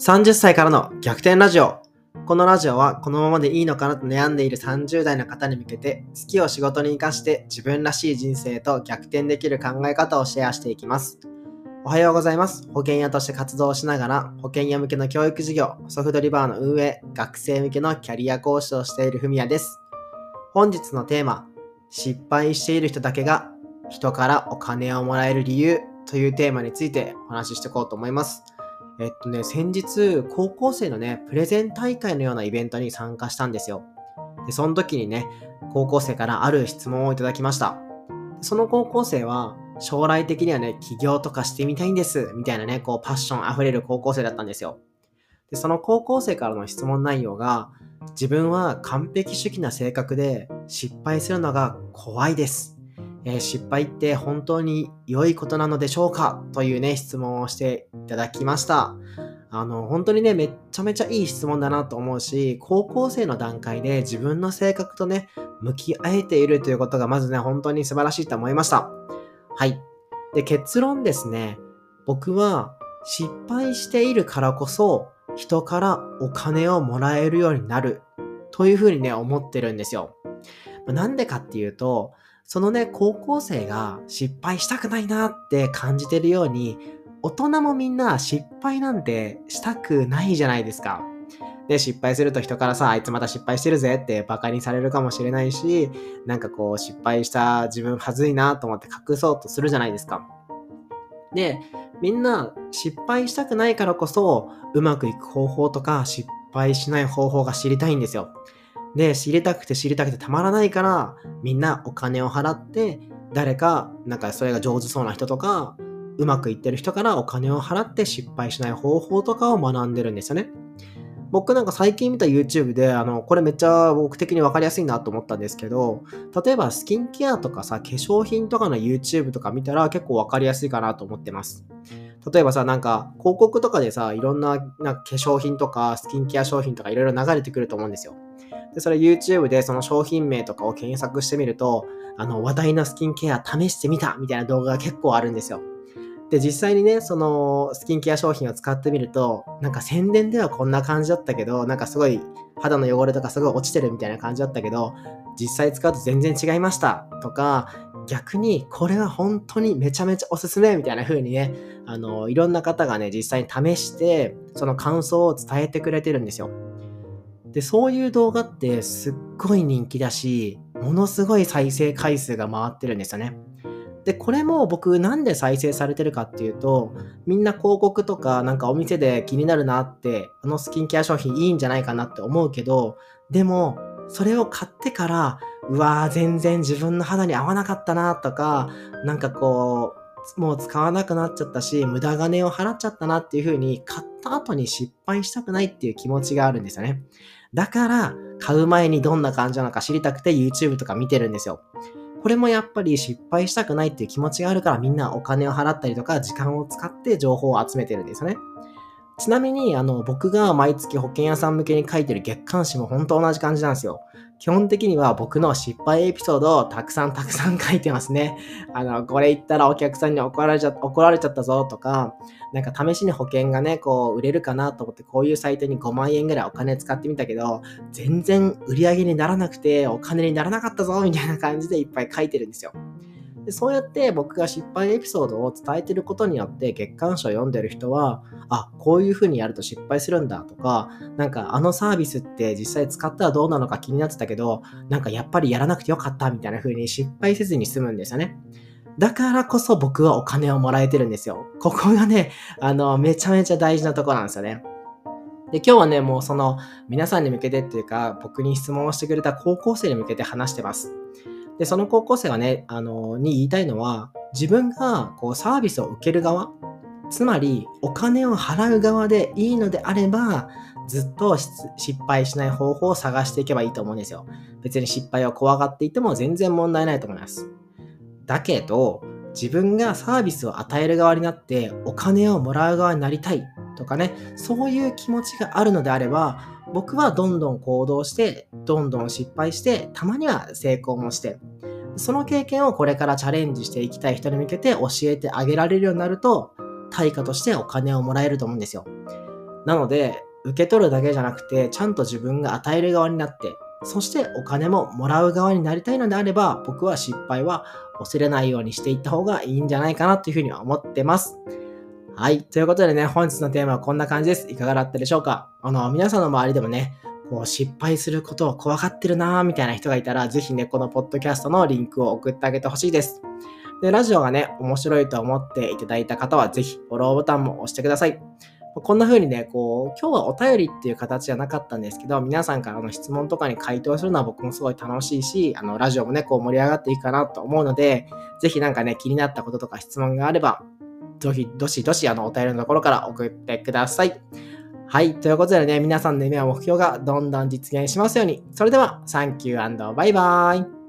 30歳からの逆転ラジオ。このラジオはこのままでいいのかなと悩んでいる30代の方に向けて好きを仕事に活かして自分らしい人生と逆転できる考え方をシェアしていきます。おはようございます。保険屋として活動しながら保険屋向けの教育事業、ソフトリバーの運営、学生向けのキャリア講師をしているふみやです。本日のテーマ、失敗している人だけが人からお金をもらえる理由というテーマについてお話ししていこうと思います。えっとね、先日、高校生のね、プレゼン大会のようなイベントに参加したんですよ。で、その時にね、高校生からある質問をいただきました。その高校生は、将来的にはね、起業とかしてみたいんです、みたいなね、こう、パッション溢れる高校生だったんですよ。で、その高校生からの質問内容が、自分は完璧主義な性格で失敗するのが怖いです。えー失敗って本当に良いことなのでしょうか？というね、質問をしていただきました。あの、本当にね、めっちゃめちゃいい質問だなと思うし、高校生の段階で自分の性格とね、向き合えているということがまずね、本当に素晴らしいと思いました。はい。で、結論ですね、僕は失敗しているからこそ、人からお金をもらえるようになるというふうにね、思ってるんですよ。なんでかっていうと、そのね、高校生が失敗したくないなって感じてるように、大人もみんな失敗なんてしたくないじゃないですか。で、失敗すると人からさ、あいつまた失敗してるぜってバカにされるかもしれないし、なんかこう失敗した自分はずいなと思って隠そうとするじゃないですか。で、みんな失敗したくないからこそ、うまくいく方法とか失敗しない方法が知りたいんですよ。で、知りたくて知りたくてたまらないから、みんなお金を払って、誰か、なんかそれが上手そうな人とか、うまくいってる人からお金を払って失敗しない方法とかを学んでるんですよね。僕なんか最近見た YouTube で、あの、これめっちゃ僕的に分かりやすいなと思ったんですけど、例えばスキンケアとかさ、化粧品とかの YouTube とか見たら結構分かりやすいかなと思ってます。例えばさ、なんか広告とかでさ、いろんななんか化粧品とかスキンケア商品とかいろいろ流れてくると思うんですよ。で、それ YouTube でその商品名とかを検索してみると、あの、話題のスキンケア試してみたみたいな動画が結構あるんですよ。で、実際にね、そのスキンケア商品を使ってみると、なんか宣伝ではこんな感じだったけど、なんかすごい肌の汚れとかすごい落ちてるみたいな感じだったけど、実際使うと全然違いましたとか、逆にこれは本当にめちゃめちゃおすすめみたいな風にね、あの、いろんな方がね、実際に試して、その感想を伝えてくれてるんですよ。で、そういう動画ってすっごい人気だし、ものすごい再生回数が回ってるんですよね。で、これも僕なんで再生されてるかっていうと、みんな広告とかなんかお店で気になるなって、あのスキンケア商品いいんじゃないかなって思うけど、でも、それを買ってから、うわー全然自分の肌に合わなかったなとか、なんかこう、もう使わなくなっちゃったし、無駄金を払っちゃったなっていう風に、買った後に失敗したくないっていう気持ちがあるんですよね。だから、買う前にどんな感じなのか知りたくて YouTube とか見てるんですよ。これもやっぱり失敗したくないっていう気持ちがあるからみんなお金を払ったりとか時間を使って情報を集めてるんですよね。ちなみに、あの、僕が毎月保険屋さん向けに書いてる月刊誌も本当同じ感じなんですよ。基本的には僕の失敗エピソードをたくさんたくさん書いてますね。あの、これ言ったらお客さんに怒られちゃ怒られちゃったぞとか、なんか試しに保険がね、こう売れるかなと思ってこういうサイトに5万円ぐらいお金使ってみたけど、全然売り上げにならなくてお金にならなかったぞみたいな感じでいっぱい書いてるんですよ。でそうやって僕が失敗エピソードを伝えてることによって月刊誌を読んでる人は、あ、こういう風にやると失敗するんだとか、なんかあのサービスって実際使ったらどうなのか気になってたけど、なんかやっぱりやらなくてよかったみたいな風に失敗せずに済むんですよね。だからこそ僕はお金をもらえてるんですよ。ここがね、あの、めちゃめちゃ大事なとこなんですよね。で、今日はね、もうその皆さんに向けてっていうか、僕に質問をしてくれた高校生に向けて話してます。で、その高校生がね、あの、に言いたいのは、自分がこうサービスを受ける側、つまりお金を払う側でいいのであれば、ずっと失敗しない方法を探していけばいいと思うんですよ。別に失敗を怖がっていても全然問題ないと思います。だけど、自分がサービスを与える側になってお金をもらう側になりたいとかね、そういう気持ちがあるのであれば、僕はどんどん行動して、どんどん失敗して、たまには成功もして、その経験をこれからチャレンジしていきたい人に向けて教えてあげられるようになると、対価としてお金をもらえると思うんですよ。なので、受け取るだけじゃなくて、ちゃんと自分が与える側になって、そしてお金ももらう側になりたいのであれば、僕は失敗は恐れないようにしていった方がいいんじゃないかなというふうには思ってます。はい。ということでね、本日のテーマはこんな感じです。いかがだったでしょうか？あの、皆さんの周りでもね、こう失敗することを怖がってるなーみたいな人がいたら、ぜひね、このポッドキャストのリンクを送ってあげてほしいです。で、ラジオがね、面白いと思っていただいた方は、ぜひフォローボタンも押してください。こんな風にね、こう、今日はお便りっていう形じゃなかったんですけど、皆さんからの質問とかに回答するのは僕もすごい楽しいし、あの、ラジオもね、こう盛り上がっていくかなと思うので、ぜひなんかね、気になったこととか質問があれば、ぜひ、どしどし、あの、お便りのところから送ってください。はい。ということでね、皆さんの夢や目標がどんどん実現しますように。それでは、サンキューバイバーイ。